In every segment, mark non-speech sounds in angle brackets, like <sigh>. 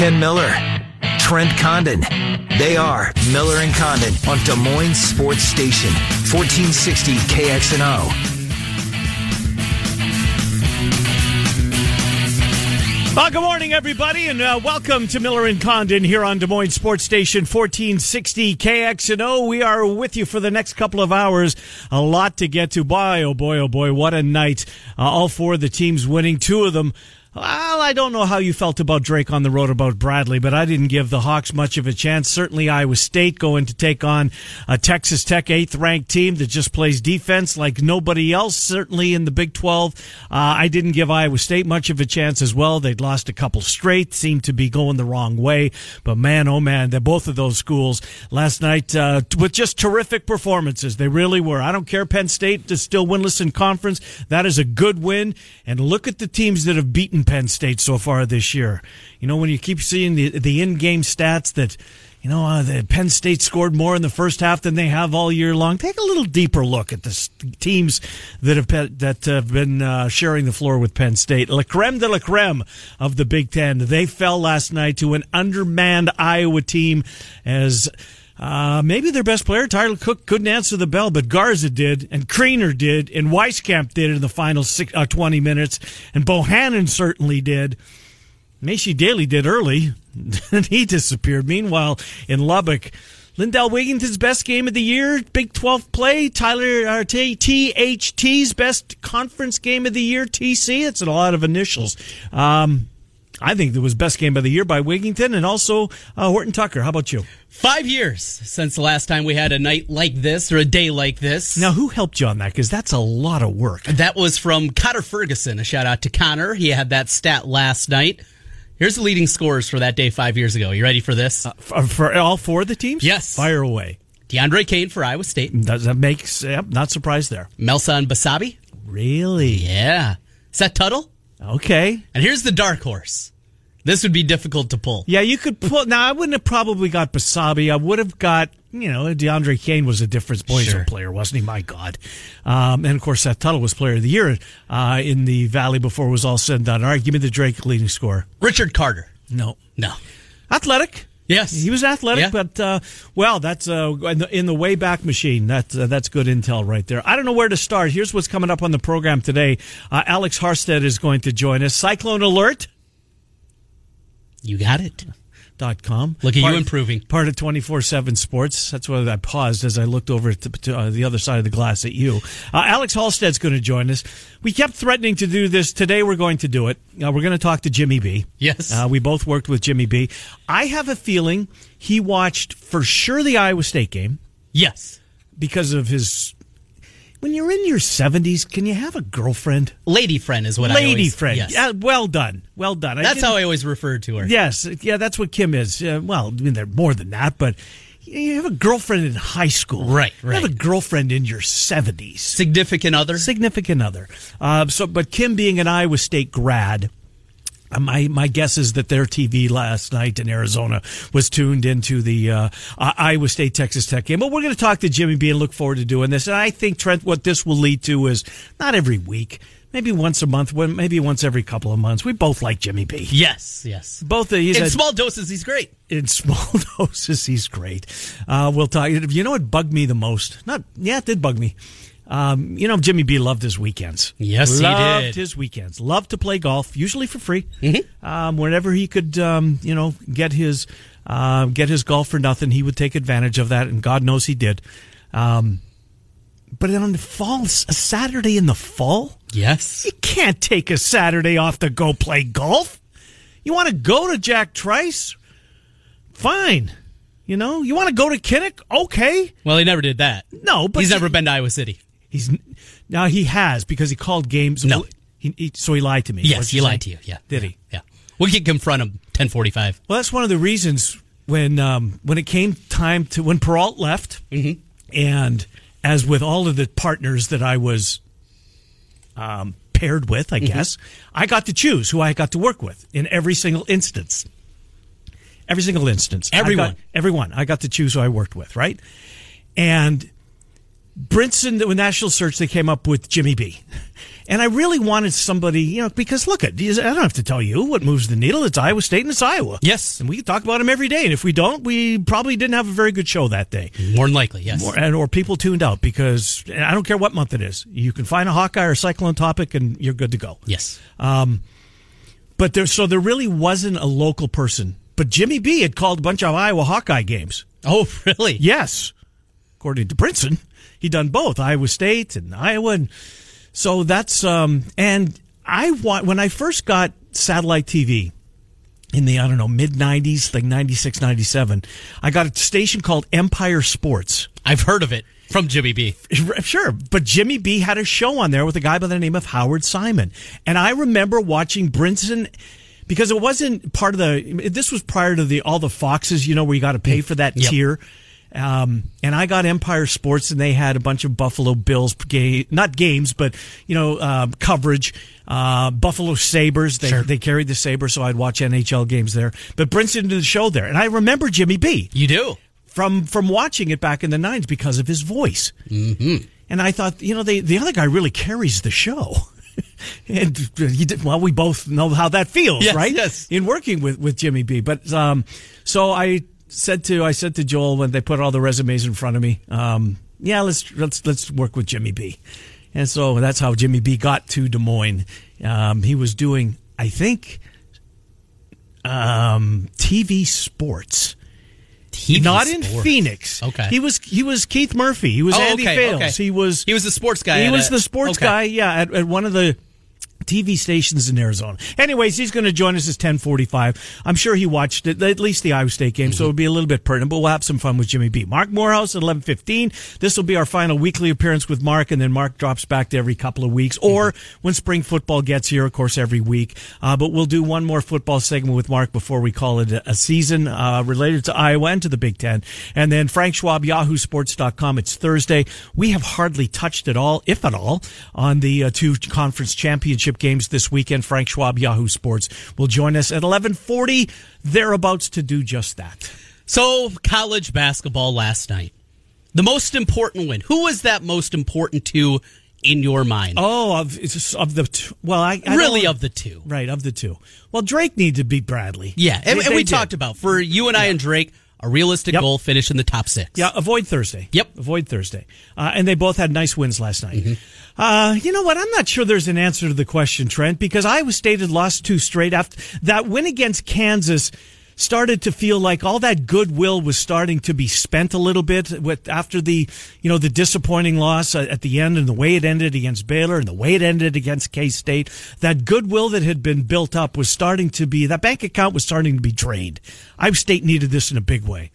Ken Miller, Trent Condon. They are Miller and Condon on Des Moines Sports Station, 1460 KXNO. Uh, good morning, everybody, and uh, welcome to Miller and Condon here on Des Moines Sports Station 1460 KXNO. We are with you for the next couple of hours. A lot to get to. Boy, oh boy, oh boy, what a night. Uh, all four of the teams winning, two of them well, I don't know how you felt about Drake on the road about Bradley, but I didn't give the Hawks much of a chance. Certainly Iowa State going to take on a Texas Tech eighth ranked team that just plays defense like nobody else. Certainly in the Big 12, uh, I didn't give Iowa State much of a chance as well. They'd lost a couple straight, seemed to be going the wrong way. But man, oh man, they're both of those schools last night, uh, with just terrific performances. They really were. I don't care. Penn State is still winless in conference. That is a good win. And look at the teams that have beaten Penn State so far this year. You know, when you keep seeing the, the in-game stats that, you know, uh, the Penn State scored more in the first half than they have all year long. Take a little deeper look at the teams that have that have been uh, sharing the floor with Penn State. La creme de la creme of the Big Ten. They fell last night to an undermanned Iowa team as uh, maybe their best player, Tyler Cook, couldn't answer the bell, but Garza did, and Kriener did, and Weiskamp did in the final six, uh, 20 minutes, and Bohannon certainly did. Maishe Dailey did early, <laughs> and he disappeared. Meanwhile, in Lubbock, Lindell Wigginton's best game of the year, Big 12 play. Tyler uh, THT's best conference game of the year, TC. It's a lot of initials. Um, I think it was best game of the year by Wigginton and also uh, Horton Tucker. How about you? Five years since the last time we had a night like this or a day like this. Now, who helped you on that? Because that's a lot of work. That was from Connor Ferguson. A shout out to Connor. He had that stat last night. Here's the leading scorers for that day five years ago. You ready for this? Uh, for, for, all four of the teams? Yes. Fire away. DeAndre Kane for Iowa State. Does that make yep, not surprised there. Melsahn Basabi. Really? Yeah. Seth Tuttle. Okay. And here's the dark horse. This would be difficult to pull. Yeah, you could pull. Now, I wouldn't have probably got Basabi. I would have got, you know, DeAndre Kane was a difference points Sure. player, wasn't he? My God. Um, and of course, Seth Tuttle was player of the year uh, in the Valley before it was all said and done. All right, give me the Drake leading score. Richard Carter. No. No. Athletic. Yes. He was athletic, Yeah. but uh, well, that's uh, in the, in the way back machine. That's uh, that's good intel right there. I don't know where to start. Here's what's coming up on the program today. Uh, Alex Halstead is going to join us. Cyclone alert. You got it. Dot com. Look at Part- you improving. Part of 24 7 Sports. That's why I paused as I looked over to, to uh, the other side of the glass at you. Uh, Alex Halstead's going to join us. We kept threatening to do this. Today we're going to do it. Uh, we're going to talk to Jimmy B. Yes. Uh, we both worked with Jimmy B. I have a feeling he watched for sure the Iowa State game Yes. because of his. When you're in your 70s, can you have a girlfriend? Lady friend is what I Lady friend. Yes. Yeah, well done. Well done. That's how I always referred to her. Yes, yeah, that's what Kim is. Uh, well, I mean, they're more than that, but you have a girlfriend in high school, Right, You have a girlfriend in your seventies, Significant other. significant other. Uh, so, but Kim being an Iowa State grad. Uh, My my guess is that their TV last night in Arizona was tuned into the uh, Iowa State Texas Tech game. But we're going to talk to Jimmy B and look forward to doing this. And I think Trent, what this will lead to is not every week, maybe once a month, maybe once every couple of months. We both like Jimmy B. Yes, yes. Both of he's In a- small doses, he's great. in small <laughs> doses, he's great. Uh, we'll talk. You know what bugged me the most? Not yeah, it did bug me. Um, you know, Jimmy B loved his weekends. Yes, he loved did. his weekends. Loved to play golf, usually for free. Um, whenever he could, um, you know, get his uh, get his golf for nothing, he would take advantage of that, and God knows he did. Um, but on the fall, a Saturday in the fall, Yes. you can't take a Saturday off to go play golf. You want to go to Jack Trice? Fine. You know, you want to go to Kinnick? Okay. Well, he never did that. No, but he's never been to Iowa City. He's now he has because he called games. No. He, he, so he lied to me. Yes, he lied to you. Yeah. Did he? Yeah. We can confront him 1045. Well, that's one of the reasons when um, when it came time to when Peralt left, Mm-hmm. and as with all of the partners that I was um, paired with, I Mm-hmm. guess I got to choose who I got to work with in every single instance. Every single instance, I Everyone. got- everyone. I got to choose who I worked with, right? And Brinson, the National Search, they came up with Jimmy B. And I really wanted somebody, you know, because look at, I don't have to tell you what moves the needle. It's Iowa State and it's Iowa. Yes. And we can talk about him every day. And if we don't, we probably didn't have a very good show that day. More than likely, yes. Or, and, or people tuned out because I don't care what month it is. You can find a Hawkeye or Cyclone topic and you're good to go. Yes. Um, but there, so there really wasn't a local person. But Jimmy B had called a bunch of Iowa Hawkeye games. Oh, <laughs> really? Yes. According to Princeton, he done both Iowa State and Iowa. And so that's, um, and I want, when I first got satellite TV in the, I don't know, mid 90s, like 96, 97, I got a station called Empire Sports. I've heard of it from Jimmy B. Sure, but Jimmy B had a show on there with a guy by the name of Howard Simon, and I remember watching Brinson because it wasn't part of the. This was prior to the all the Foxes, you know, where you got to pay for that Yep. tier. Um, and I got Empire Sports, and they had a bunch of Buffalo Bills ga- not games, but you know, um, coverage. Uh, Buffalo Sabres, they Sure. they carried the saber, so I'd watch NHL games there. But Brinson did the show there, and I remember Jimmy B You do? from from watching it back in the nines because of his voice. Mm-hmm. And I thought, you know, the the other guy really carries the show. <laughs> and he did, well, we both know how that feels, Yes, right? yes. In working with, with Jimmy B. But um, so I said to I said to Joel when they put all the resumes in front of me, um, yeah, let's let's let's work with Jimmy B. And so that's how Jimmy B got to Des Moines. Um, he was doing, I think, um, TV sports TV not in. Phoenix. Okay. He was he was Keith Murphy. He was Oh, Andy okay, Fales. okay. He was He was the sports guy He was a- the sports okay. guy. Yeah, at, at one of the TV stations in Arizona. Anyways, he's going to join us at ten forty five. I'm sure he watched it, at least the Iowa State game, so it'll be a little bit pertinent. But we'll have some fun with Jimmy B. Mark Morehouse at eleven fifteen. This will be our final weekly appearance with Mark, and then Mark drops back to every couple of weeks, or when spring football gets here, of course, every week. Uh, but we'll do one more football segment with Mark before we call it a, a season uh, related to Iowa and to the Big Ten. And then Frank Schwab, YahooSports.com. It's Thursday. We have hardly touched at all, if at all, on the uh, two conference championship games this weekend. Frank Schwab, Yahoo Sports, will join us at 1140, thereabouts to do just that. So, college basketball last night. The most important win. Who was that most important to in your mind? Oh, of, of the, two, well, I, I really, of the two. Right, of the two. Well, Drake needed to beat Bradley. Yeah, and, They- and we did. talked about for you and I and Drake a realistic Yep. goal finish in the top six. Yeah, avoid Thursday. Yep. Avoid Thursday. Uh, and they both had nice wins last night. Mm-hmm. Uh, you know what? I'm not sure there's an answer to the question, Trent, because Iowa State had lost two straight after that win against Kansas. Started to feel like all that goodwill was starting to be spent a little bit with after the you know the disappointing loss at the end and the way it ended against Baylor and the way it ended against K State. That goodwill that had been built up was starting to be that bank account was starting to be drained. Iowa State needed this in a big way.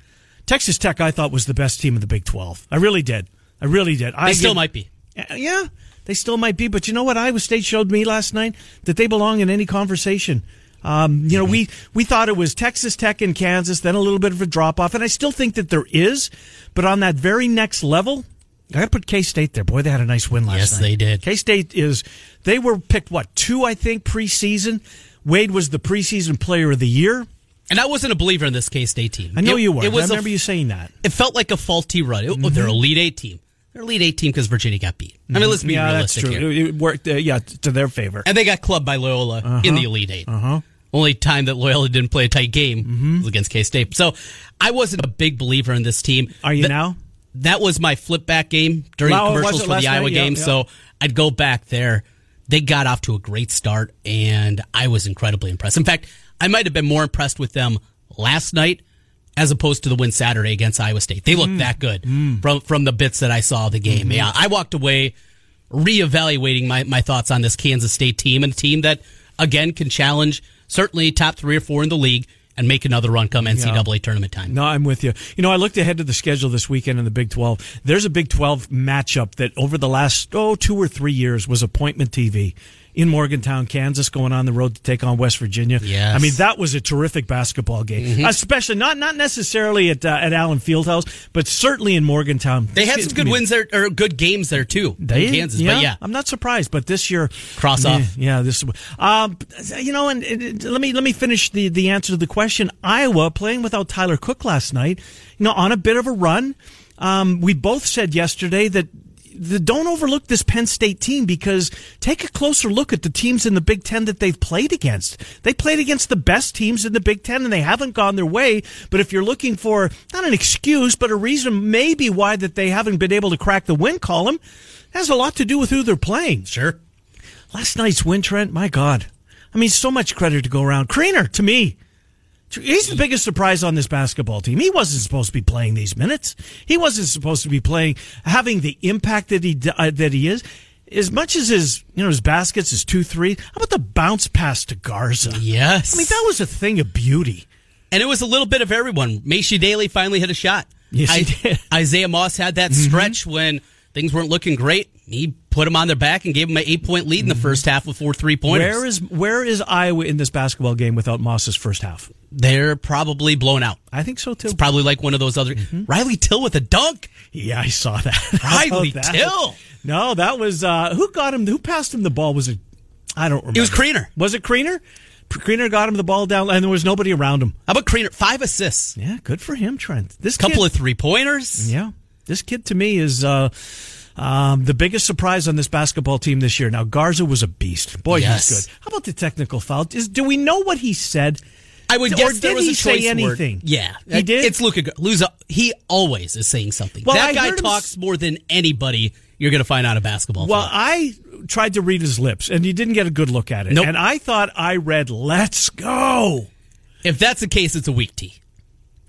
Texas Tech, I thought, was the best team in the Big 12. I really did. I really did. I They still give- might be. Uh, Yeah, they still might be. But you know what? Iowa State showed me last night that they belong in any conversation. Um, you know, we, we thought it was Texas Tech and Kansas, then a little bit of a drop off. And I still think that there is. But on that very next level, I got to put K State there. Boy, they had a nice win last Yes, night. Yes, they did. K State is, they were picked, what, two, I think, preseason. Wade was the preseason player of the year. And I wasn't a believer in this K State team. I know It- you were. It was I a remember you saying that. it felt like a faulty run. It- oh, they're a Elite Eight team. They're Elite Eight team because Virginia got beat. I mean, let's be yeah, that's true. here. It worked, uh, yeah, to their favor. And they got clubbed by Loyola in the Elite 8 Uh-huh. Only time that Loyola didn't play a tight game Mm-hmm. was against K State. So I wasn't a big believer in this team. Are you Th- now? That was my flip back game during Wow, commercials for the Iowa night? Game. yeah. So I'd go back there. They got off to a great start, and I was incredibly impressed. In fact, I might have been more impressed with them last night as opposed to the win Saturday against Iowa State. They looked Mm. that good from from the bits that I saw of the game. Mm-hmm. Yeah, I walked away reevaluating my, my thoughts on this Kansas State team and a team that again can challenge certainly top three or four in the league and make another run come NCAA tournament time. No, I'm with you. You know, I looked ahead to the schedule this weekend in the Big 12. There's a Big 12 matchup that over the last, oh, two or three years was appointment TV. In Morgantown, Kansas, going on the road to take on West Virginia. Yes. I mean that was a terrific basketball game, especially not not necessarily at uh, at Allen Fieldhouse, but certainly in Morgantown. They had some good wins there, or good games there too. They, in Kansas, yeah, but yeah, I'm not surprised. But this year, Cross off. Yeah, this. Um, you know, and, and let me let me finish the the answer to the question. Iowa playing without Tyler Cook last night. You know, on a bit of a run. Um, we both said yesterday that. The, don't overlook this Penn State team because take a closer look at the teams in the Big Ten that they've played against. They played against the best teams in the Big Ten and they haven't gone their way. But if you're looking for not an excuse, but a reason maybe why that they haven't been able to crack the win column, has a lot to do with who they're playing. sure. Last night's win, Trent, my God. I mean, so much credit to go around. Kriener, to me, he's the biggest surprise on this basketball team. He wasn't supposed to be playing these minutes. He wasn't supposed to be playing, having the impact that he uh, that he is. As much as his, you know, his baskets, his two three. How about the bounce pass to Garza? Yes, I mean, that was a thing of beauty. and it was a little bit of everyone. Maishe Dailey finally hit a shot. Yes, I- did. Isaiah Moss had that stretch when things weren't looking great. He put them on their back and gave them an eight point lead in the first half with four three pointers. Where is where is Iowa in this basketball game without Moss's first half? They're probably blown out. I think so too. It's probably like one of those other Riley Till with a dunk. Yeah, I saw that. <laughs> Riley that? Till. No, that was uh, who got him. Who passed him the ball? Was it? I don't remember. It was Kriener. Was it Kriener? Kriener got him the ball down, and there was nobody around him. How about Kriener? Five assists, Yeah, good for him, Trent. This couple kid, of three pointers. yeah, this kid to me is uh, um, the biggest surprise on this basketball team this year. Now Garza was a beast. Boy, Yes. he's good. How about the technical foul? Is, do we know what he said? I would Or guess did there was he a say choice word. anything? Yeah, He did? It's Luca. Luca. He always is saying something. Well, that I guy talks s- more than anybody you're going to find out a basketball. Team. Well. I tried to read his lips, and you didn't get a good look at it. Nope. And I thought I read "Let's go." if that's the case, it's a weak T.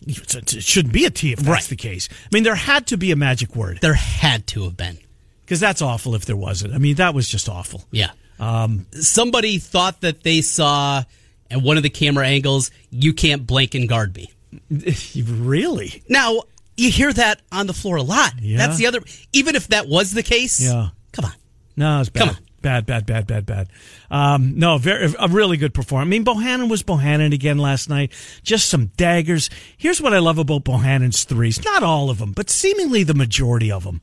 It shouldn't be a T if that's Right. the case. I mean, there had to be a magic word There had to have been. because that's awful if there wasn't. I mean, that was just awful. Yeah. Um, Somebody thought that they saw at one of the camera angles, you can't blank and guard me. <laughs> really? Now, you hear that on the floor a lot. Yeah. That's the other. Even if that was the case, Yeah. come on. No, it's bad. Come on. Bad, bad, bad, bad, bad. Um, no, very, a really good performance. I mean, Bohannon was Bohannon again last night. Just some daggers. Here's what I love about Bohannon's threes. Not all of them, but seemingly the majority of them.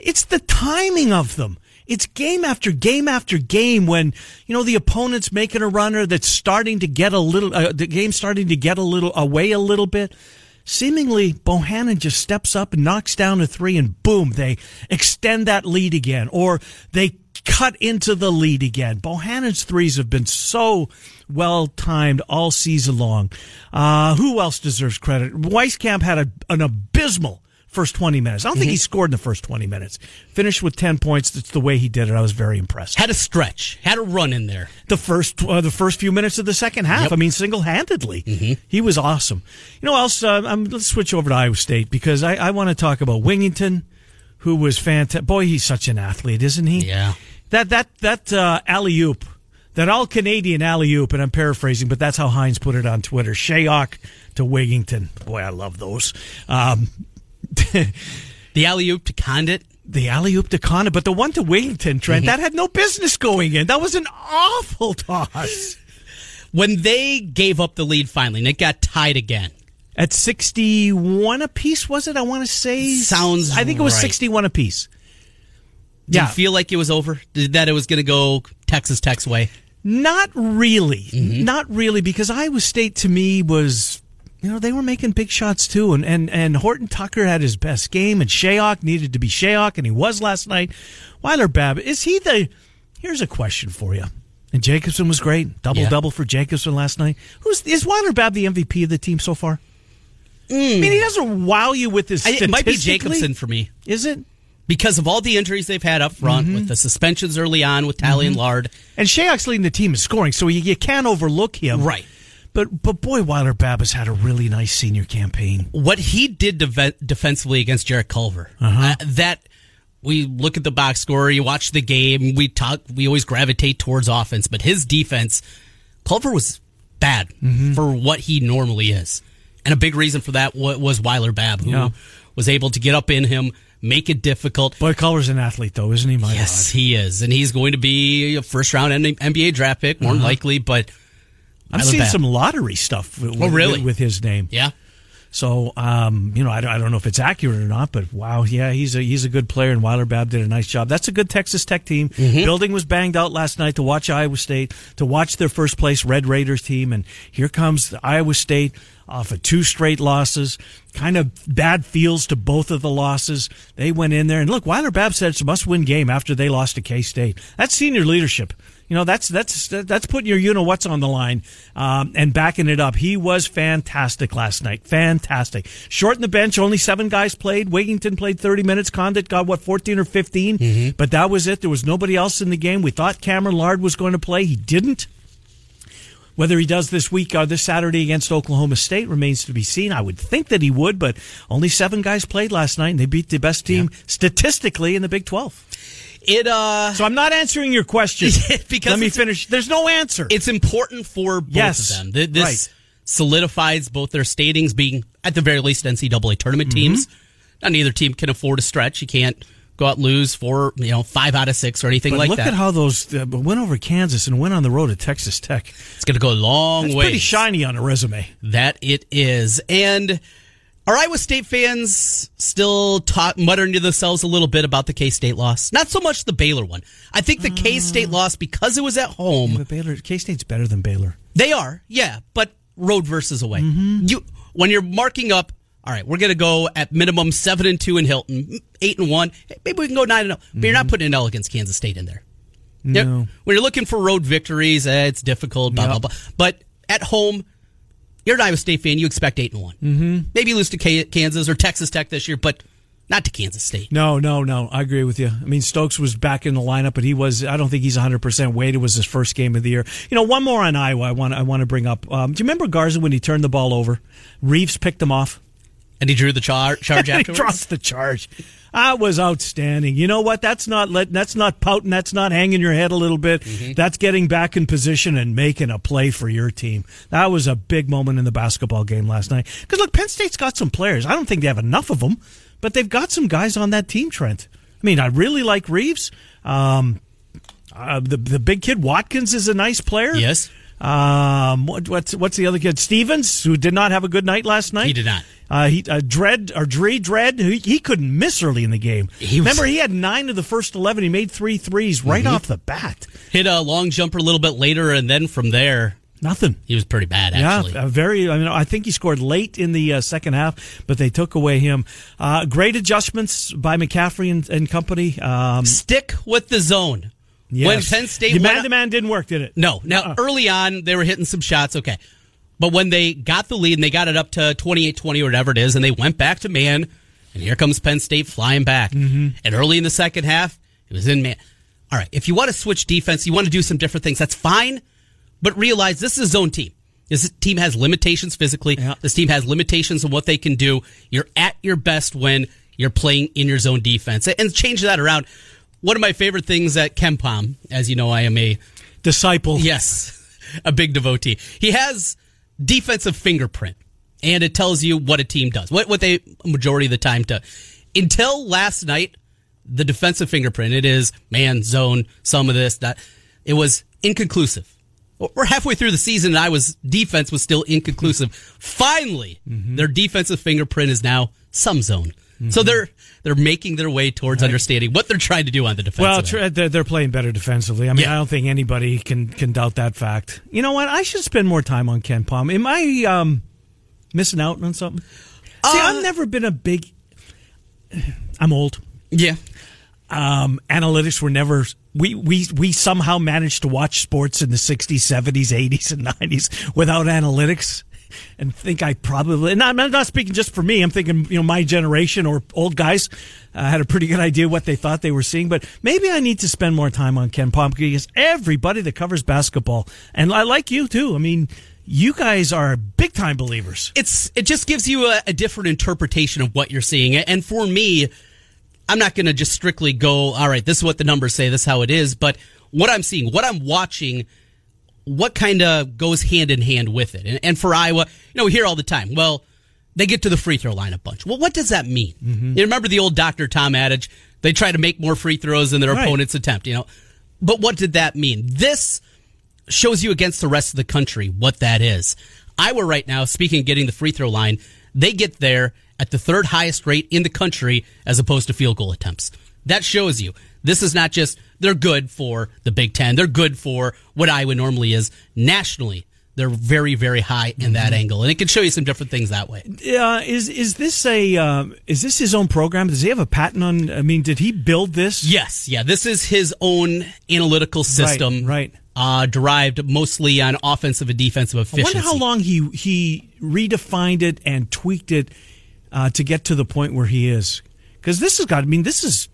It's the timing of them. It's game after game after game when, you know, the opponent's making a runner that's starting to get a little, uh, the game's starting to get a little away a little bit. Seemingly, Bohannon just steps up and knocks down a three and boom, they extend that lead again or they cut into the lead again. Bohannon's threes have been so well timed all season long. Uh, who else deserves credit? Weiskamp had a, an abysmal first 20 minutes. I don't think he scored in the first 20 minutes. Finished with 10 points. That's the way he did it. I was very impressed. Had a stretch, had a run in there. The first uh, the first few minutes of the second half. Yep. I mean, single handedly, he was awesome. You know, else uh, um, let's switch over to Iowa State because I, I want to talk about Wigginton, who was fantastic. Boy, he's such an athlete, isn't he? Yeah. That that that uh, alley oop, that all Canadian alley oop, and I'm paraphrasing, but that's how Hines put it on Twitter. Shayok to Wigginton. Boy, I love those. Um, <laughs> The alley oop to Conditt. the alley oop to Conditt, but the one to Wigginton, Trent, that had no business going in. That was an awful toss. When they gave up the lead finally, and it got tied again. At 61 a piece was it? I want to say. Sounds I think it was right. 61 apiece. Did Yeah. you feel like it was over? Did, that it was going to go Texas Tech's way? Not really. Mm-hmm. Not really, because Iowa State to me was, you know, they were making big shots too. And, and, and Horton Tucker had his best game, and Shayok needed to be Shayok, and he was last night. Weiler Babb, is he the. Here's a question for you. And Jacobson was great. Double Yeah. double for Jacobson last night. Who's Is Weiler Babb the MVP of the team so far? Mm. I mean, he doesn't wow you with his. I, it might be. Jacobson for me Is it? because of all the injuries they've had up front mm-hmm. with the suspensions early on with Talley and mm-hmm. Lard. And Shayok's leading the team in scoring, so you, you can't overlook him. Right. But but boy, Weiler Babb has had a really nice senior campaign. What he did deve- defensively against Jarrett Culver, uh-huh. uh, that we look at the box score, you watch the game, we talk, we always gravitate towards offense, but his defense, Culver was bad mm-hmm. for what he normally is. And a big reason for that was Weiler Babb, who Yeah. was able to get up in him, make it difficult. Boy, Culver's an athlete, though, isn't he? My yes, God. he is, and he's going to be a first round NBA draft pick, more Uh-huh. likely. But I'm Isla seeing Bab. some lottery stuff. With, Oh, really? With, with his name. yeah, So, um, you know, I don't, I don't know if it's accurate or not, but wow, yeah, he's a he's a good player, and Weiler Babb did a nice job. That's a good Texas Tech team. Mm-hmm. Building was banged out last night to watch Iowa State, to watch their first place Red Raiders team, and here comes the Iowa State off of two straight losses. Kind of bad feels to both of the losses. They went in there, and look, Weiler Babb said it's a must win game after they lost to K State. That's senior leadership. You know, that's that's that's putting your you know what's on the line um, and backing it up. He was fantastic last night. Fantastic. Short in the bench, only seven guys played. Wigginton played 30 minutes. Conditt got what 14 or 15, but that was it. There was nobody else in the game. We thought Cameron Lard was going to play. He didn't. Whether he does this week or this Saturday against Oklahoma State remains to be seen. I would think that he would, but only seven guys played last night, and they beat the best team statistically in the Big 12. it uh, So I'm not answering your question. <laughs> Because Let me finish. There's no answer. it's important for both Yes, of them. Th- This right. solidifies both their statings being, at the very least, NCAA tournament Mm-hmm. teams. Not neither team can afford a stretch. You can't go out lose four, you know, five out of six or anything but like look that. Look at how those uh, went over Kansas and went on the road to Texas Tech. it's going to go a long way. pretty shiny on a resume. That it is. And are Iowa State fans still talk, muttering to themselves a little bit about the K State loss? Not so much the Baylor one. I think the K State loss, because it was at home, But Baylor, K State's better than Baylor. They are, yeah, but road versus away. Mm-hmm. You when you're marking up. All right, we're going to go at minimum seven and two in Hilton, eight and one. Maybe we can go nine and zero. But you're not putting an L against Kansas State in there. Mm-hmm. No. When you're looking for road victories, eh, it's difficult. Blah Yep. blah blah. But at home, you're an Iowa State fan. You expect eight and one. Mm-hmm. Maybe you lose to Kansas or Texas Tech this year, but not to Kansas State. No, no, no. I agree with you. I mean, Stokes was back in the lineup, but he was. I don't think he's 100 percent weight. It was his first game of the year. You know, one more on Iowa. I want. I want to bring up. Um, do you remember Garza when he turned the ball over? Reaves picked him off. And he drew the char- <laughs> charge he afterwards. drops the charge. That was outstanding. You know what? That's not let. That's not pouting. That's not hanging your head a little bit. That's getting back in position and making a play for your team. That was a big moment in the basketball game last night. Because look, Penn State's got some players. I don't think they have enough of them, but they've got some guys on that team. Trent. I mean, I really like Reaves. Um, uh, the the big kid Watkins is a nice player. Yes. Um, what, what's what's the other kid? Stevens, who did not have a good night last night. He did not. Uh, he uh, Dread or Dree Dread, he, he couldn't miss early in the game. He was- Remember, he had nine of the first eleven. He made three threes right Mm-hmm. off the bat. Hit a long jumper a little bit later, and then from there, Nothing. he was pretty bad. Actually, Yeah, very. I mean, I think he scored late in the uh, second half, but they took away him. Uh, great adjustments by McCaffrey and, and company. Um, stick with the zone. When. Penn State the man to man didn't work, did it? No. Now, Uh-uh. early on, they were hitting some shots, okay. But when they got the lead and they got it up to 28 20 or whatever it is, and they went back to man, and here comes Penn State flying back. Mm-hmm. And early in the second half, it was in man. All right, if you want to switch defense, you want to do some different things, that's fine. But realize this is a zone team. This team has limitations physically. Yeah. This team has limitations on what they can do. You're at your best when you're playing in your zone defense. And change that around. One of my favorite things at KenPom, as you know, I am a Disciple. Yes, <laughs> a big devotee. He has defensive fingerprint, and it tells you what a team does, what what they majority of the time do. Until last night, the defensive fingerprint it is man zone, some of this that it was inconclusive. We're halfway through the season, and I was defense was still inconclusive. Finally, mm-hmm. their defensive fingerprint is now some zone. So mm-hmm. they're they're making their way towards understanding what they're trying to do on the defense. Well, tr- they're, they're playing better defensively. I mean, Yeah. I don't think anybody can can doubt that fact. You know what? I should spend more time on KenPom. Am I um, missing out on something? See, Uh, I've never been a big. I'm old. yeah, Um, analytics were never. We, we we somehow managed to watch sports in the 60s, 70s, 80s, and 90s without analytics. And think I probably, and I'm not speaking just for me. I'm thinking, you know, my generation or old guys uh, had a pretty good idea what they thought they were seeing. But maybe I need to spend more time on KenPom because everybody that covers basketball, and I like you too. I mean, you guys are big time believers. it's it just gives you a, a different interpretation of what you're seeing. And for me, I'm not going to just strictly go, all right, this is what the numbers say, this is how it is. But what I'm seeing, what I'm watching, what kind of goes hand in hand with it. And, and for Iowa, you know, we hear all the time, well, they get to the free throw line a bunch. Well, what does that mean? Mm-hmm. You remember the old Dr. Tom adage? They try to make more free throws than their Right. opponent's attempt, you know. But what did that mean? This shows you against the rest of the country what that is. Iowa right now, speaking of getting the free throw line, they get there at the third highest rate in the country as opposed to field goal attempts. That shows you this is not just they're good for the Big Ten. They're good for what Iowa normally is nationally. They're very, very high in that angle, and it can show you some different things that way. Uh, is is this a um, is this his own program? Does he have a patent on? I mean, did he build this? Yes, yeah, this is his own analytical system, right. Uh, derived mostly on offensive and defensive efficiency. I wonder how long he he redefined it and tweaked it uh, to get to the point where he is. Because this has got. I mean, this is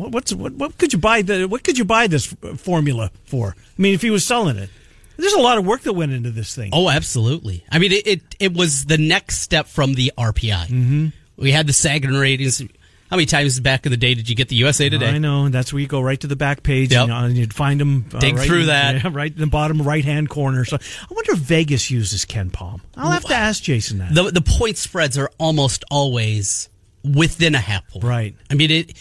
what, what's what, what could you buy the what could you buy this formula for? I mean, if he was selling it, there's a lot of work that went into this thing. Oh, absolutely. I mean, it it, it was the next step from the RPI. Mm-hmm. We had the Sagarin ratings. How many times back in the day did you get the USA Today? I know, that's where you go right to the back page, Yep. and, uh, and you'd find them uh, Dig right through in- that. yeah, right in the bottom right hand corner. So I wonder if Vegas uses KenPom. I'll have to ask Jason that. The the point spreads are almost always within a half point. Right. I mean it.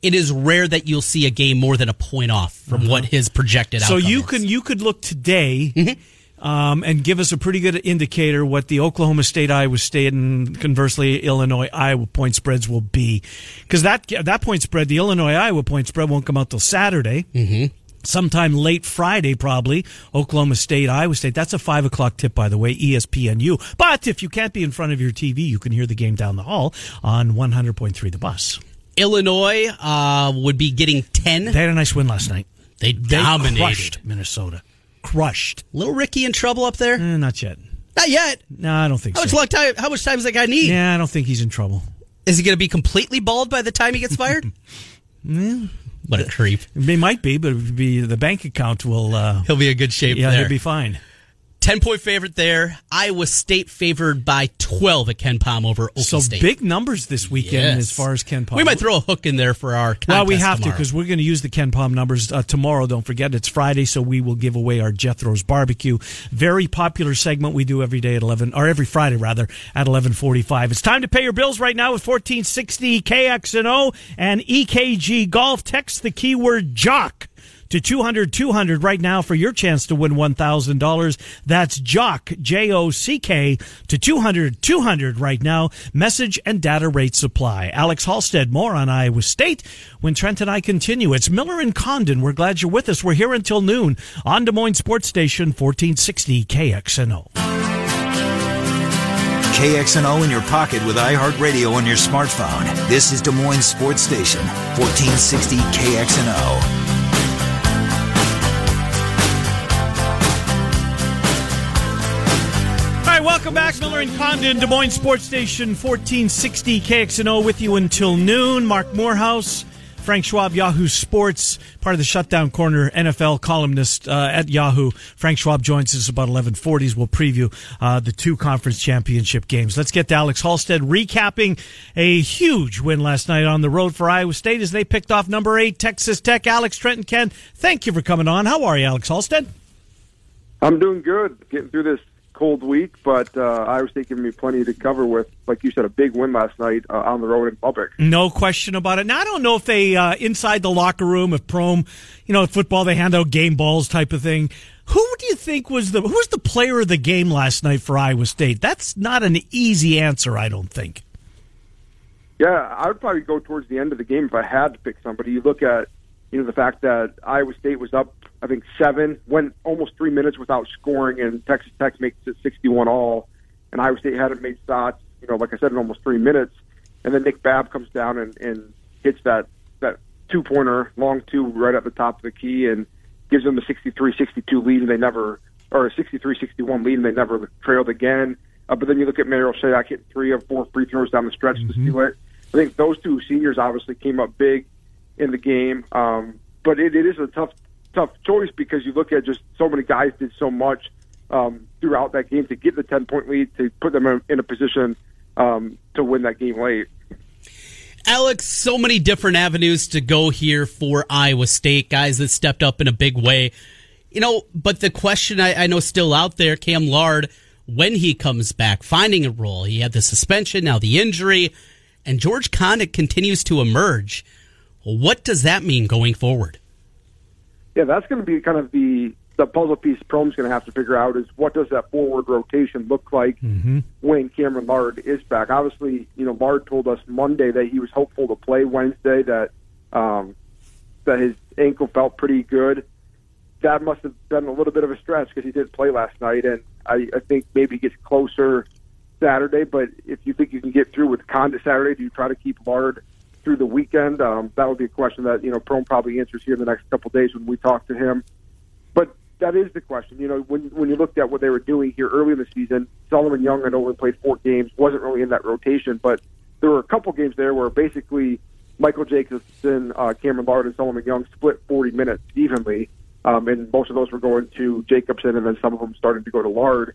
It is rare that you'll see a game more than a point off from what his projected. So outcome you is. can you could look today. Mm-hmm. Um, and give us a pretty good indicator what the Oklahoma State, Iowa State, and conversely Illinois Iowa point spreads will be, because that that point spread, the Illinois Iowa point spread, won't come out till Saturday. Mm-hmm. Sometime late Friday, probably. Oklahoma State, Iowa State. That's a five o'clock tip, by the way. ESPNU. But if you can't be in front of your TV, you can hear the game down the hall on one hundred point three. The bus. Illinois uh, would be getting ten. They had a nice win last night. They They dominated. crushed Minnesota. Crushed. Little Ricky in trouble up there? Eh, not yet. Not yet. No, I don't think How so. much long time? How much time does that guy need? Yeah, I don't think he's in trouble. Is he going to be completely bald by the time he gets fired? <laughs> what a creep! He might be, but it would be the bank account will. Uh, He'll be in good shape yeah, there. he'll be fine. Ten point favorite there. Iowa State favored by twelve at KenPom over Oklahoma So State. big numbers this weekend Yes. as far as KenPom. We might throw a hook in there for our. Well, we have to because we're going to use the Ken Palm numbers uh, tomorrow. Don't forget, it's Friday, so we will give away our Jethro's Barbecue. Very popular segment we do every day at eleven, or every Friday rather at eleven forty-five. It's time to pay your bills right now with fourteen sixty KXNO and EKG Golf. Text the keyword Jock to 200 200 right now for your chance to win $1,000. That's Jock, J O C K, to 200 200 right now. Message and data rate supply. Alex Halstead, more on Iowa State when Trent and I continue. It's Miller and Condon. We're glad you're with us. We're here until noon on Des Moines Sports Station 1460 KXNO. KXNO in your pocket with iHeartRadio on your smartphone. This is Des Moines Sports Station, 1460 KXNO. Right, welcome back. Miller and Condon, Des Moines Sports Station 1460 KXNO with you until noon. Mark Morehouse, Frank Schwab, Yahoo Sports, part of the Shutdown Corner NFL columnist uh, at Yahoo. Frank Schwab joins us about 1140s. We'll preview uh, the two conference championship games. Let's get to Alex Halstead recapping a huge win last night on the road for Iowa State as they picked off number eight Texas Tech. Alex Trenton Ken, thank you for coming on. How are you, Alex Halstead? I'm doing good, getting through this cold week, but uh, Iowa State giving me plenty to cover with, like you said, a big win last night uh, on the road in Lubbock. No question about it. Now I don't know if they uh, inside the locker room, if Prohm, you know, football they hand out game balls type of thing. Who do you think was the who was the player of the game last night for Iowa State? That's not an easy answer, I don't think. Yeah, I would probably go towards the end of the game if I had to pick somebody. You look at, you know, the fact that Iowa State was up, I think seven, went almost three minutes without scoring, and Texas Tech makes it 61 all, and Iowa State hadn't made shots, you know, like I said, in almost three minutes, and then Nick Babb comes down and, and hits that that two pointer, long two, right at the top of the key, and gives them a 63-62 lead, and they never, or a 63-61 lead, and they never trailed again. Uh, but then you look at Marial Shayok hitting three of four free throws down the stretch to seal it. I think those two seniors obviously came up big in the game. Um, but it, it is a tough, tough choice because you look at just so many guys did so much um, throughout that game to get the ten point lead to put them in, a position um, to win that game late. Alex, so many different avenues to go here for Iowa State, guys that stepped up in a big way. You know, but the question I, I know still out there, Cam Lard when he comes back, finding a role. He had the suspension, now the injury, and George Conditt continues to emerge. What does that mean going forward? Yeah, that's going to be kind of the the puzzle piece Prohm's going to have to figure out is what does that forward rotation look like mm-hmm. when Cameron Lard is back. Obviously, you know, Lard told us Monday that he was hopeful to play Wednesday, that um, that his ankle felt pretty good. That must have been a little bit of a stretch because he didn't play last night, and I, I think maybe he gets closer Saturday. But if you think you can get through with Conditt Saturday, do you try to keep Lard through the weekend? Um, that would be a question that you know Prohm probably answers here in the next couple of days when we talk to him. But that is the question. You know, when when you looked at what they were doing here early in the season, Solomon Young had only played four games, wasn't really in that rotation, but there were a couple games there where basically Michael Jacobson, uh, Cameron Lard, and Solomon Young split 40 minutes evenly, um, and most of those were going to Jacobson, and then some of them started to go to Lard.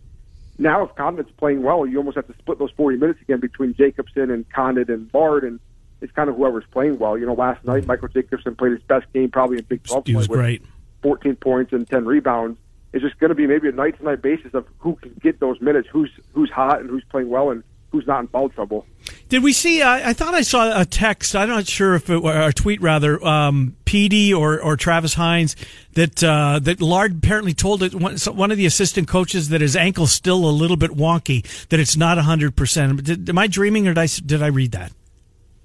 Now, if Conditt's playing well, you almost have to split those 40 minutes again between Jacobson and Conditt and Lard, and it's kind of whoever's playing well. You know, last night Michael Jacobson played his best game probably in Big 12 He was great. 14 points and 10 rebounds. It's just going to be maybe a night to night basis of who can get those minutes, who's who's hot and who's playing well, and who's not in foul trouble. Did we see? Uh, I thought I saw a text. I'm not sure if it or a tweet rather. Um, PD or, or Travis Hines that uh, that Lard apparently told it one, one of the assistant coaches that his ankle's still a little bit wonky. That it's not 100. percent Am I dreaming or did I did I read that?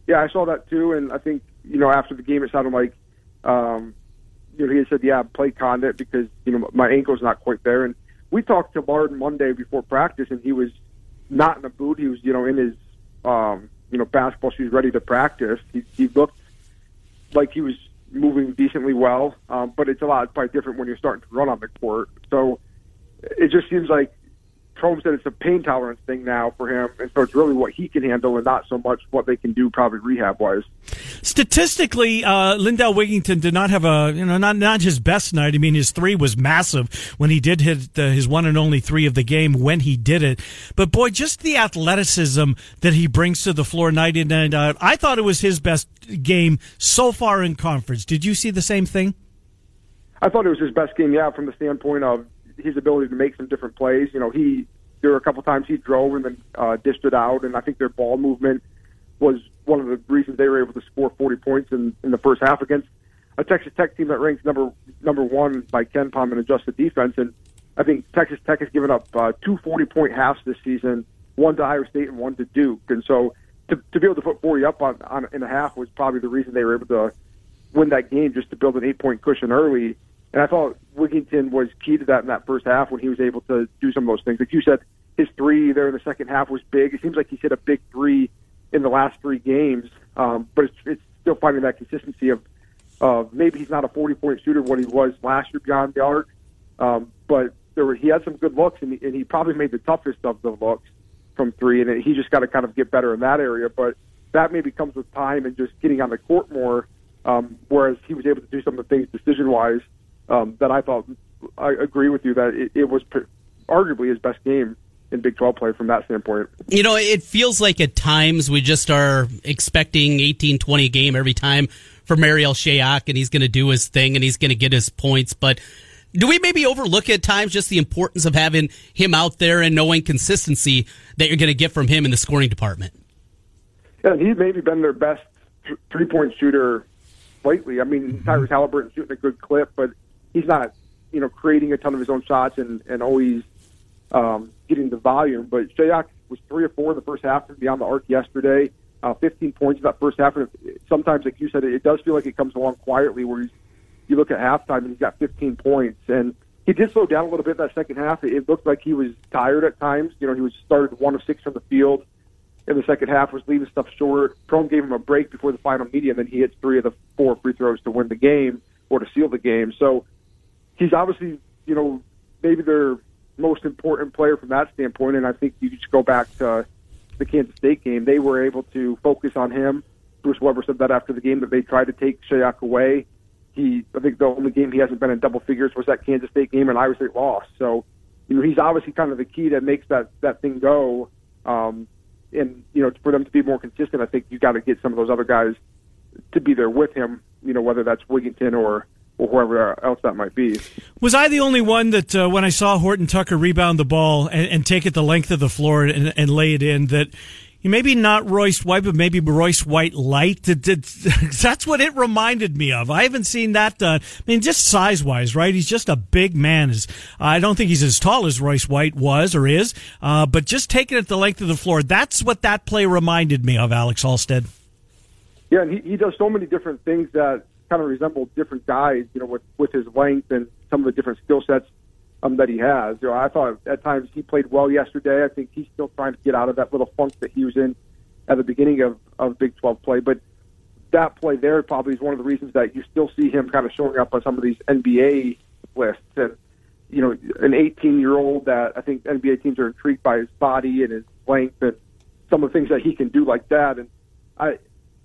Yeah, I saw that too, and I think you know after the game it sounded like um, you know he had said, "Yeah, play Conditt because you know my ankle's not quite there." And we talked to Lard Monday before practice, and he was not in a boot. He was you know in his um, you know basketball shoes, ready to practice. He, he looked like he was moving decently well, um, but it's a lot probably different when you're starting to run on the court. So it just seems like Prohm said it's a pain tolerance thing now for him, and so it's really what he can handle and not so much what they can do probably rehab wise. Statistically, uh, Lindell Wigginton did not have a you know not not his best night. I mean, his three was massive when he did hit the, his one and only three of the game when he did it. But boy, just the athleticism that he brings to the floor night in and out. I thought it was his best game so far in conference. Did you see the same thing? I thought it was his best game, yeah, from the standpoint of his ability to make some different plays. You know, he there were a couple times he drove and then uh, dished it out, and I think their ball movement was one of the reasons they were able to score 40 points in, in the first half against a Texas Tech team that ranks number number one by KenPom in adjusted defense. And I think Texas Tech has given up uh, two 40 point halves this season, one to Iowa State and one to Duke. And so to, to be able to put 40 up on, on in a half was probably the reason they were able to win that game, just to build an eight point cushion early. And I thought Wigginton was key to that in that first half when he was able to do some of those things. Like you said, his three there in the second half was big. It seems like he's hit a big three in the last three games, um, but it's, it's still finding that consistency of uh, maybe he's not a 40 point shooter what he was last year beyond the arc, um, but there were, he had some good looks and he, and he probably made the toughest of the looks from three, and he just got to kind of get better in that area. But that maybe comes with time and just getting on the court more. Um, whereas he was able to do some of the things decision wise um, that I thought I agree with you that it, it was pre- arguably his best game in Big 12 play from that standpoint. You know, it feels like at times we just are expecting 18, 20 game every time for Marial Shayok and he's going to do his thing and he's going to get his points. But do we maybe overlook at times just the importance of having him out there and knowing consistency that you're going to get from him in the scoring department? Yeah, he's maybe been their best three point shooter lately. I mean. Tyrese Halliburton shooting a good clip, but he's not, you know, creating a ton of his own shots and, and always um, getting the volume. But Shayok was three or four in the first half beyond the arc yesterday. Uh, 15 points in that first half. And sometimes, like you said, it, does feel like it comes along quietly where he's, you look at halftime and he's got 15 points. And he did slow down a little bit in that second half. It, looked like he was tired at times. You know, he was started one of six from the field in the second half, was leaving stuff short. Prohm gave him a break before the final media, and then he hits three of the four free throws to win the game or to seal the game. So he's obviously, you know, maybe their most important player from that standpoint. And I think you just go back to the Kansas State game. They were able to focus on him. Bruce Weber said that after the game that they tried to take Shayok away. He, I think the only game he hasn't been in double figures was that Kansas State game, and Iowa State lost. So, you know, he's obviously kind of the key that makes that that thing go. Um, and you know, for them to be more consistent, I think you got to get some of those other guys to be there with him. You know, whether that's Wigginton or or whoever else that might be. Was I the only one that uh, when I saw Horton Tucker rebound the ball and, and take it the length of the floor and, and lay it in that maybe not Royce White, but maybe Royce White light. <laughs> That's what it reminded me of. I haven't seen that done. I mean, just size wise, right? He's just a big man. I don't think he's as tall as Royce White was or is, uh, but just taking it the length of the floor. That's what that play reminded me of, Alex Halstead. Yeah, and he, he does so many different things that kind of resemble different guys, you know, with, with his length and some of the different skill sets um, that he has. You know, I thought at times he played well yesterday. I think he's still trying to get out of that little funk that he was in at the beginning of, of Big 12 play. But that play there probably is one of the reasons that you still see him kind of showing up on some of these NBA lists. And, you know, an 18 year old that I think NBA teams are intrigued by his body and his length and some of the things that he can do like that. And I,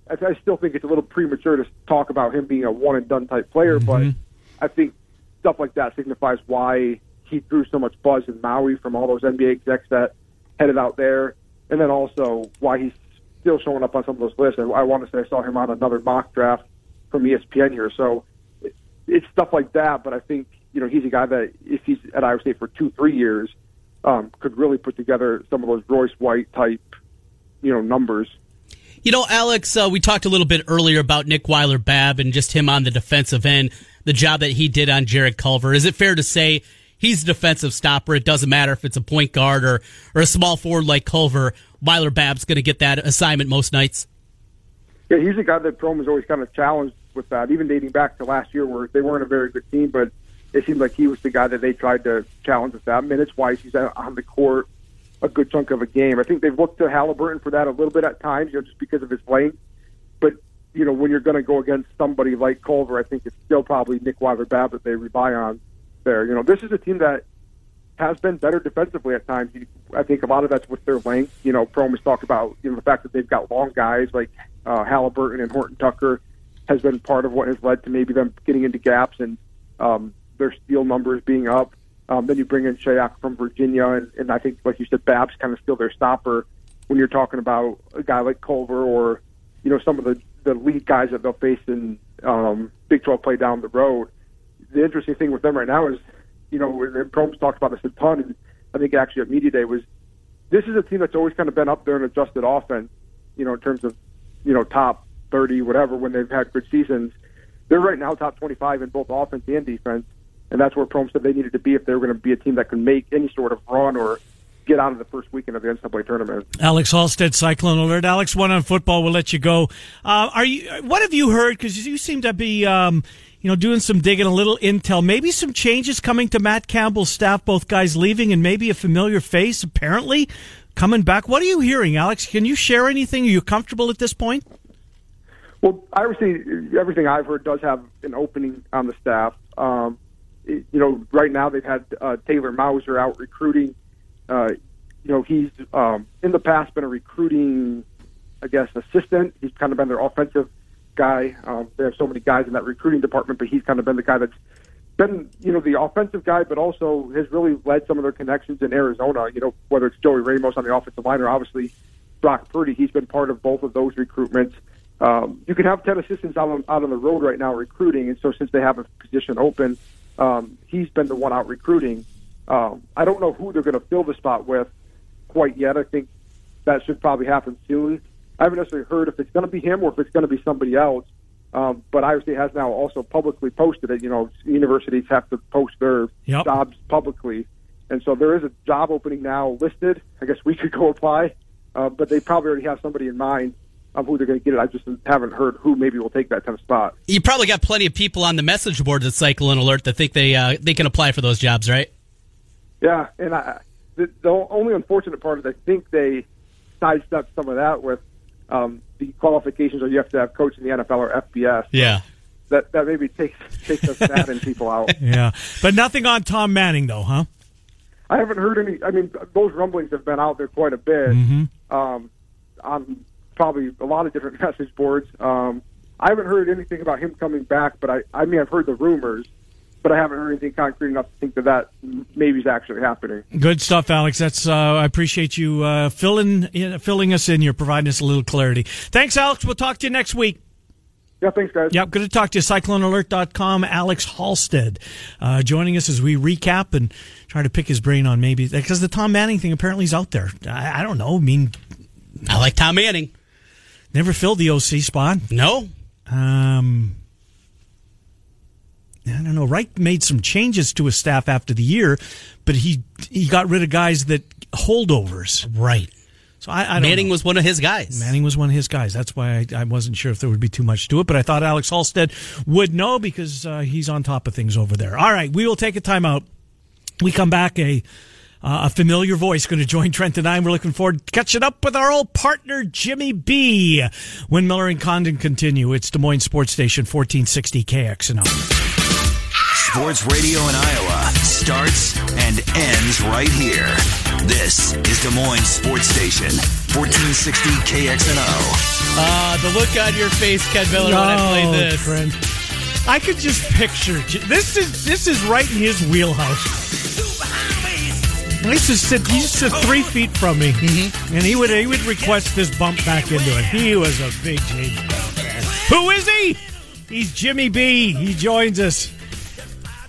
I still think it's a little premature to talk about him being a one and done type player, mm-hmm. but I think stuff like that signifies why he drew so much buzz in Maui from all those NBA execs that headed out there, and then also why he's still showing up on some of those lists. I want to say I saw him on another mock draft from ESPN here, so it's stuff like that. But I think you know he's a guy that if he's at Iowa State for two, three years, um, could really put together some of those Royce White type, you know, numbers. You know, Alex, uh, we talked a little bit earlier about Nick Weiler Babb and just him on the defensive end the job that he did on Jarrett Culver. Is it fair to say he's a defensive stopper? It doesn't matter if it's a point guard or, or a small forward like Culver. Weiler Babb's going to get that assignment most nights. Yeah, he's a guy that Prohm has always kind of challenged with that, even dating back to last year where they weren't a very good team, but it seemed like he was the guy that they tried to challenge with that. Minutes wise, he's on the court a good chunk of a game. I think they've looked to Halliburton for that a little bit at times, you know, just because of his length. But you know, when you're going to go against somebody like Culver, I think it's still probably Nick Weiler-Babb that they rely on there. You know, this is a team that has been better defensively at times. I think a lot of that's with their length. You know, Prohm has talked about you know the fact that they've got long guys like uh, Halliburton and Horton Tucker has been part of what has led to maybe them getting into gaps and um, their steal numbers being up. Um, then you bring in Shayok from Virginia, and, and I think, like you said, Babb's kind of still their stopper when you're talking about a guy like Culver or you know some of the the lead guys that they'll face in um, Big 12 play down the road. The interesting thing with them right now is, you know, and Prohm's talked about this a ton, and I think actually at Media Day was this is a team that's always kind of been up there in adjusted offense, you know, in terms of, you know, top 30, whatever, when they've had good seasons. They're right now top 25 in both offense and defense, and that's where Prohm said they needed to be if they were going to be a team that can make any sort of run or get out of the first weekend of the NCAA tournament. Alex Halstead, Cyclone Alert. Alex, one on football. We'll let you go. Uh, are you? What have you heard? Because you seem to be, um, you know, doing some digging, a little intel. Maybe some changes coming to Matt Campbell's staff. Both guys leaving, and maybe a familiar face apparently coming back. What are you hearing, Alex? Can you share anything? Are you comfortable at this point? Well, obviously, everything I've heard does have an opening on the staff. Um, you know, right now they've had uh, Taylor Mouser out recruiting uh, you know, he's um, in the past been a recruiting, I guess, assistant. He's kind of been their offensive guy. Um, they have so many guys in that recruiting department, but he's kind of been the guy that's been, you know, the offensive guy, but also has really led some of their connections in Arizona. You know, whether it's Joey Ramos on the offensive line or obviously Brock Purdy, he's been part of both of those recruitments. Um, you can have ten assistants out on, out on the road right now recruiting, and so since they have a position open, um, he's been the one out recruiting. Um, I don't know who they're going to fill the spot with quite yet. I think that should probably happen soon. I haven't necessarily heard if it's going to be him or if it's going to be somebody else. Um, but Iowa State has now also publicly posted it. You know, universities have to post their yep. jobs publicly, and so there is a job opening now listed. I guess we could go apply, uh, but they probably already have somebody in mind of who they're going to get it. I just haven't heard who maybe will take that kind of spot. You probably got plenty of people on the message boards at Cyclone Alert that think they uh, they can apply for those jobs, right? Yeah, and I, the, the only unfortunate part is I think they sidestepped some of that with um, the qualifications where you have to have coach in the NFL or FBS. Yeah. That, that maybe takes takes the fat people out. <laughs> Yeah, but nothing on Tom Manning though, huh? I haven't heard any. I mean, those rumblings have been out there quite a bit mm-hmm. um, on probably a lot of different <laughs> message boards. Um, I haven't heard anything about him coming back, but I, I mean, I've heard the rumors but I haven't heard anything concrete enough to think that that maybe is actually happening. Good stuff, Alex. That's uh, I appreciate you uh, filling in, filling us in. You're providing us a little clarity. Thanks, Alex. We'll talk to you next week. Yeah, thanks, guys. Yep, good to talk to you. CycloneAlert.com, Alex Halstead, uh, joining us as we recap and try to pick his brain on maybe because the Tom Manning thing apparently is out there. I, I don't know. I mean, I like Tom Manning. Never filled the OC spot. No, Um, I don't know. Wright made some changes to his staff after the year, but he he got rid of guys that holdovers. right. So I, I don't Manning know. was one of his guys. Manning was one of his guys. That's why I, I wasn't sure if there would be too much to it, but I thought Alex Halstead would know because uh, he's on top of things over there. All right, we will take a timeout. We come back a uh, a familiar voice going to join Trent and I. We're looking forward to catching up with our old partner Jimmy B. When Miller and Condon continue, it's Des Moines Sports Station 1460 KXNO. Sports radio in Iowa starts and ends right here. This is Des Moines Sports Station, 1460 KXNO. Uh, the look on your face, Ken Miller, when I play Oh, this. Trent. I could just picture this is this is right in his wheelhouse. I used to sit, he used to sit three feet from me, mm-hmm. and he would he would request this bump back into it. He was a big James Brown fan. Who is he? He's Jimmy B. He joins us.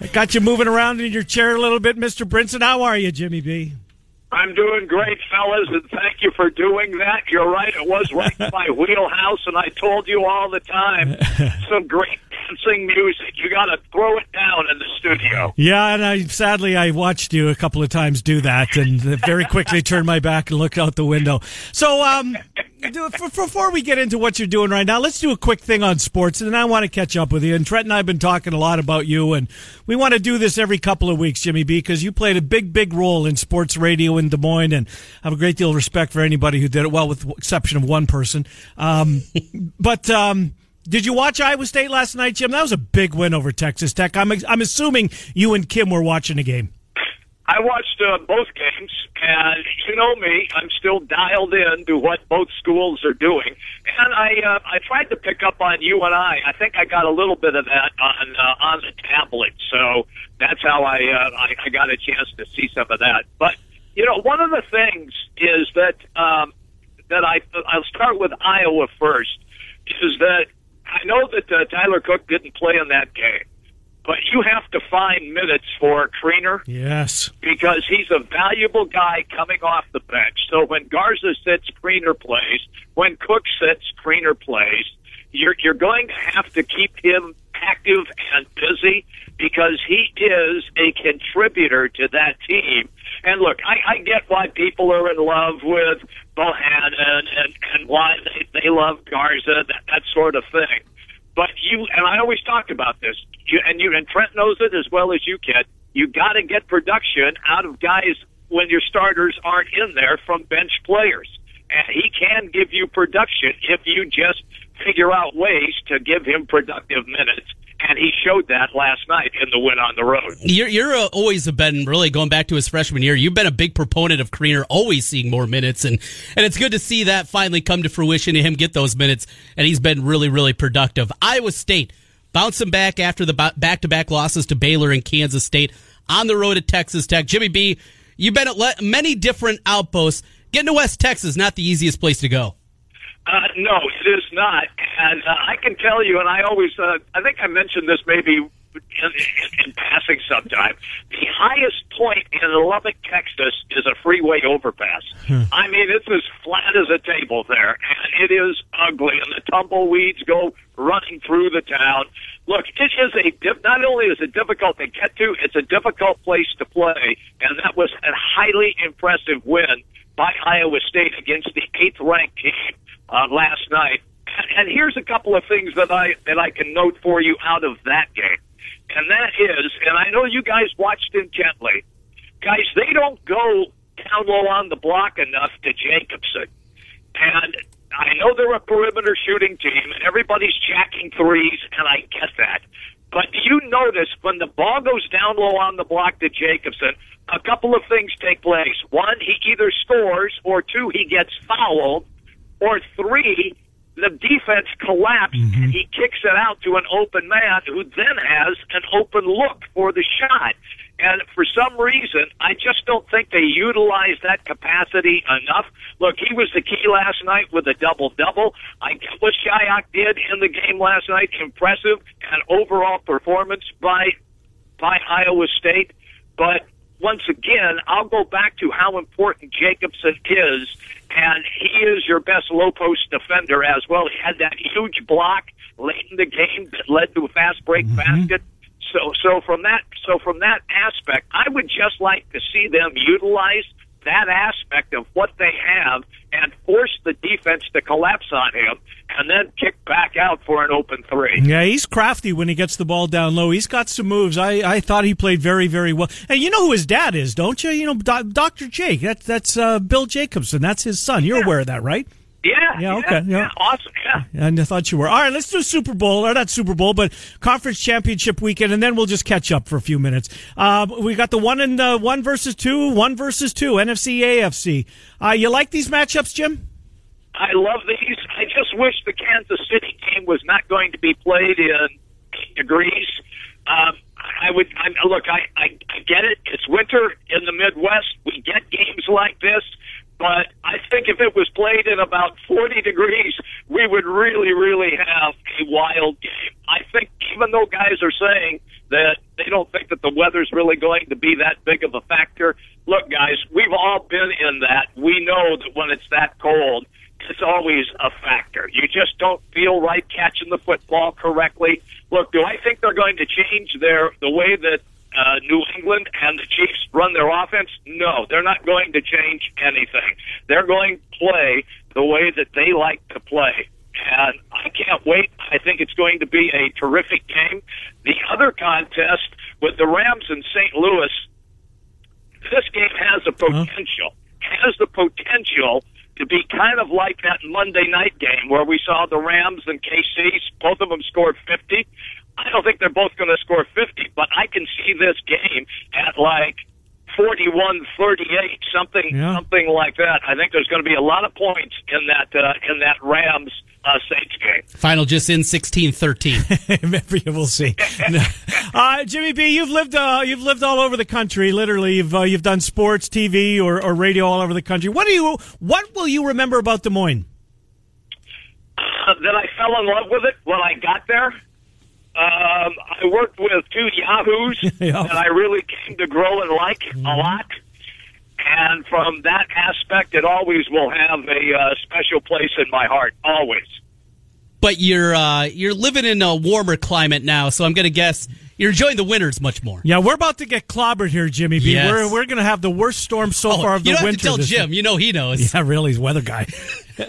I got you moving around in your chair a little bit, Mr. Brinson. How are you, Jimmy B? I'm doing great, fellas, and thank you for doing that. You're right; it was right in my <laughs> wheelhouse, and I told you all the time. <laughs> Some great dancing music. You got to throw it down in the studio. Yeah, and I sadly I watched you a couple of times do that, and very quickly turned my back and looked out the window. So, um, before we get into what you're doing right now, let's do a quick thing on sports, and I want to catch up with you. And Trent and I have been talking a lot about you, and we want to do this every couple of weeks, Jimmy B, because you played a big, big role in sports radio in Des Moines, and I have a great deal of respect for anybody who did it. Well, with the exception of one person, um, <laughs> but. Um, did you watch Iowa State last night, Jim? That was a big win over Texas Tech. I'm I'm assuming you and Kim were watching the game. I watched uh, both games, and you know me, I'm still dialed in to what both schools are doing. And I uh, I tried to pick up on you and I. I think I got a little bit of that on uh, on the tablet, so that's how I, uh, I I got a chance to see some of that. But you know, one of the things is that um, that I I'll start with Iowa first. Is that I know that uh, Tyler Cook didn't play in that game, but you have to find minutes for Kriener Yes. because he's a valuable guy coming off the bench. So when Garza sits, Kriener plays. When Cook sits, Kriener plays. You're you're going to have to keep him active and busy because he is a contributor to that team. And look, I, I get why people are in love with Bohannon and, and why they, they love Garza, that, that sort of thing. But you and I always talk about this. You and you and Trent knows it as well as you can. You got to get production out of guys when your starters aren't in there from bench players. And he can give you production if you just figure out ways to give him productive minutes. And he showed that last night in the win on the road. You're, you're uh, always been really going back to his freshman year. You've been a big proponent of Kriener always seeing more minutes, and and it's good to see that finally come to fruition and him get those minutes. And he's been really, really productive. Iowa State bouncing back after the back to back losses to Baylor and Kansas State on the road at Texas Tech. Jimmy B, you've been at many different outposts. Getting to West Texas not the easiest place to go. Uh, no, it is not. And uh, I can tell you, and I always, uh, I think I mentioned this maybe in, in, in passing sometime. The highest point in Lubbock, Texas is a freeway overpass. I mean, it's as flat as a table there, and it is ugly, and the tumbleweeds go running through the town. Look, it is a not only is it difficult to get to, it's a difficult place to play, and that was a highly impressive win by Iowa State against the eighth ranked team uh, last night. And, here's a couple of things that I that I can note for you out of that game, and that is, and I know you guys watched intently, guys. They don't go down low on the block enough to Jacobson, and I know they're a perimeter shooting team, and everybody's jacking threes, and I get that. But do you notice when the ball goes down low on the block to Jacobson, a couple of things take place. One, he either scores, or two, he gets fouled, or three, the defense collapsed mm-hmm. and he kicks it out to an open man who then has an open look for the shot. And for some reason, I just don't think they utilize that capacity enough. Look, he was the key last night with a double double. I get what Shayok did in the game last night. Impressive and overall performance by by Iowa State. But once again, I'll go back to how important Jacobson is, and he is your best low post defender as well. He had that huge block late in the game that led to a fast break mm-hmm. basket. So, so from that, so from that aspect, I would just like to see them utilize that aspect of what they have and force the defense to collapse on him and then kick back out for an open three. Yeah, he's crafty when he gets the ball down low. He's got some moves. I, I thought he played very, very well. And you know who his dad is, don't you? You know, Do- Dr. Jake. That's, that's uh, Bill Jacobson. That's his son. You're aware of that, right? Yeah, Yeah, okay, yeah. awesome, yeah. And I thought you were. All right, let's do Super Bowl, or not Super Bowl, but conference championship weekend, and then we'll just catch up for a few minutes. Uh, we got the one and uh, one versus two, one versus two, NFC, AFC. Uh, you like these matchups, Jim? I love these. I just wish the Kansas City game was not going to be played in eight degrees. Um, I would I, look. I, I I get it. It's winter in the Midwest. We get games like this, but I think if it was played in about 40 degrees, we would really, really have a wild game. I think even though guys are saying that they don't think that the weather's really going to be that big of a factor, look, guys, we've all been in that. We know that when it's that cold, it's always a factor. You just don't feel right catching the football correctly. Look, do I think they're going to change their the way that uh, New England and the Chiefs run their offense? No, they're not going to change anything. They're going to play the way that they like to play. And I can't wait. I think it's going to be a terrific game. The other contest with the Rams and St. Louis, this game has a potential. Has the potential to be kind of like that Monday night game where we saw the Rams and KC, both of them scored 50. I don't think they're both going to score 50, but I can see this game at like 41 38, something Yeah. something like that. I think there's going to be a lot of points in that uh, in that Rams uh, Saints game. Final just in 16-13. <laughs> Maybe we'll see. <laughs> Uh, Jimmy B, you've lived uh, you've lived all over the country. Literally, you've uh, you've done sports, TV, or, or radio all over the country. What do you what will you remember about Des Moines? Uh, that I fell in love with it when I got there. Um, I worked with two Yahoos <laughs> Yeah. that I really came to grow and like a lot. And from that aspect, it always will have a uh, special place in my heart. Always. but you're uh, you're living in a warmer climate now, so I'm going to guess you're enjoying the winters much more. Yeah, we're about to get clobbered here, Jimmy B. Yes. We're we're going to have the worst storm so Oh, far of the winter. you don't winter. have to tell this Jim. You know he knows. Yeah, really, he's weather guy. <laughs>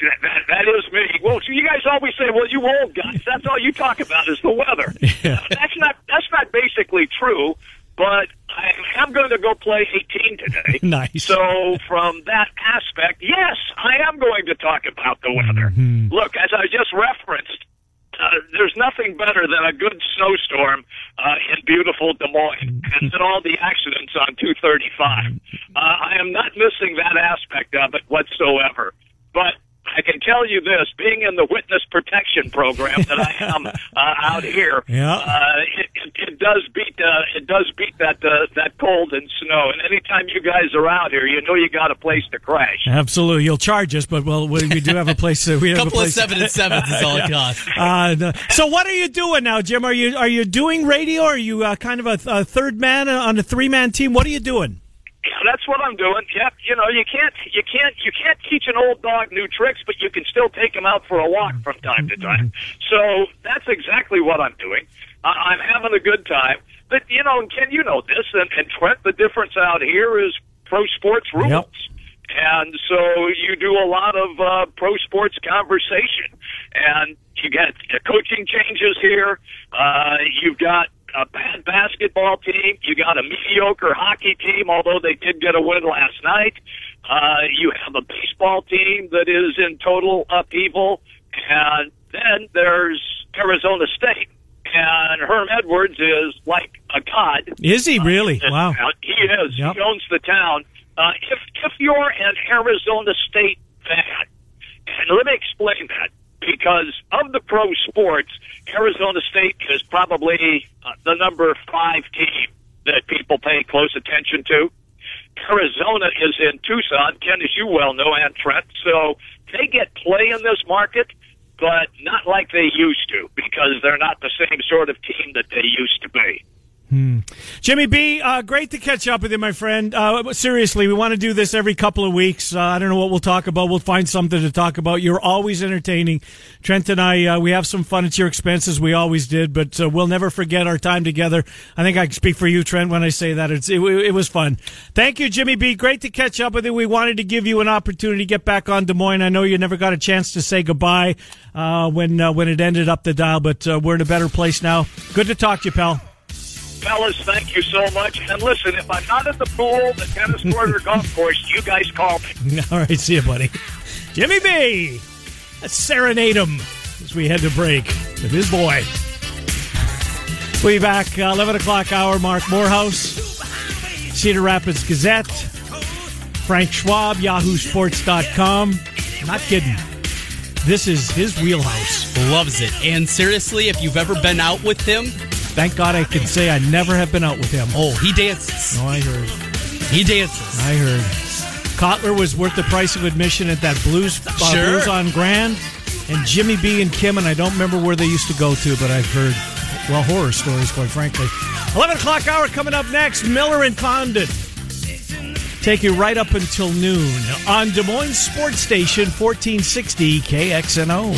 That, that, that is me. Well, you guys always say, "Well, you old guys, that's all you talk about is the weather." <laughs> That's not that's not basically true. But I am going to go play 18 today. <laughs> Nice. So from that aspect, yes, I am going to talk about the weather. Look, as I just referenced, uh, there's nothing better than a good snowstorm uh, in beautiful Des Moines and then all the accidents on 235. Uh, I am not missing that aspect of it whatsoever. But I can tell you this: being in the witness protection program that I am <laughs> uh, out here, Yeah. uh, it, it, it does beat uh, it does beat that uh, that cold and snow. And anytime you guys are out here, you know you got a place to crash. Absolutely, you'll charge us, but well, we, we do have a place. To, we have couple a of place. seven and sevens is all it <laughs> costs. Uh, no. so what are you doing now, Jim? Are you are you doing radio? Are you uh, kind of a, a third man on a three man team? What are you doing? <clears throat> That's what I'm doing. Yep, you know, you can't, you can't, you can't teach an old dog new tricks, but you can still take him out for a walk from time to time. So that's exactly what I'm doing. I I'm having a good time. But you know, and Ken, you know this, and, and Trent, the difference out here is pro sports rules. Yep. And so you do a lot of uh, pro sports conversation, and you get coaching changes here. Uh, you've got a bad basketball team. You got a mediocre hockey team, although they did get a win last night. Uh, you have a baseball team that is in total upheaval, and then there's Arizona State. And Herm Edwards is like a god. Is he really? in Wow. He is. Yep. He owns the town. Uh, if if you're an Arizona State fan, and let me explain that. Because of the pro sports, Arizona State is probably uh, the number five team that people pay close attention to. Arizona is in Tucson, Ken, as you well know, and Trent. So they get play in this market, but not like they used to because they're not the same sort of team that they used to be. Hmm. Jimmy B, uh, great to catch up with you, my friend. Uh, seriously, we want to do this every couple of weeks. Uh, I don't know what we'll talk about. We'll find something to talk about. You're always entertaining. Trent and I, uh, we have some fun at your expenses. We always did, but uh, we'll never forget our time together. I think I can speak for you, Trent, when I say that. It, it was fun. Thank you, Jimmy B. Great to catch up with you. We wanted to give you an opportunity to get back on Des Moines. I know you never got a chance to say goodbye uh, when when it ended up the dial, but we're in a better place now. Good to talk to you, pal fellas, thank you so much. And listen, if I'm not at the pool, the tennis court, or golf <laughs> course, you guys call me. All right, see you, buddy. Jimmy B. Let's serenade him as we head to break with his boy. We'll be back uh, 11 o'clock hour. Marc Morehouse, Cedar Rapids Gazette, Frank Schwab, YahooSports.com. Not kidding. This is his wheelhouse. Loves it. And seriously, if you've ever been out with him, Thank God I can say I never have been out with him. Oh, he dances. Oh, I heard. He dances. I heard. Kotler was worth the price of admission at that Blues, uh, sure. Blues on Grand. And Jimmy B and Kim, and I don't remember where they used to go to, but I've heard, well, horror stories, quite frankly. 11 o'clock hour coming up next. Miller and Condon. Take you right up until noon on Des Moines Sports Station, 1460 KXNO.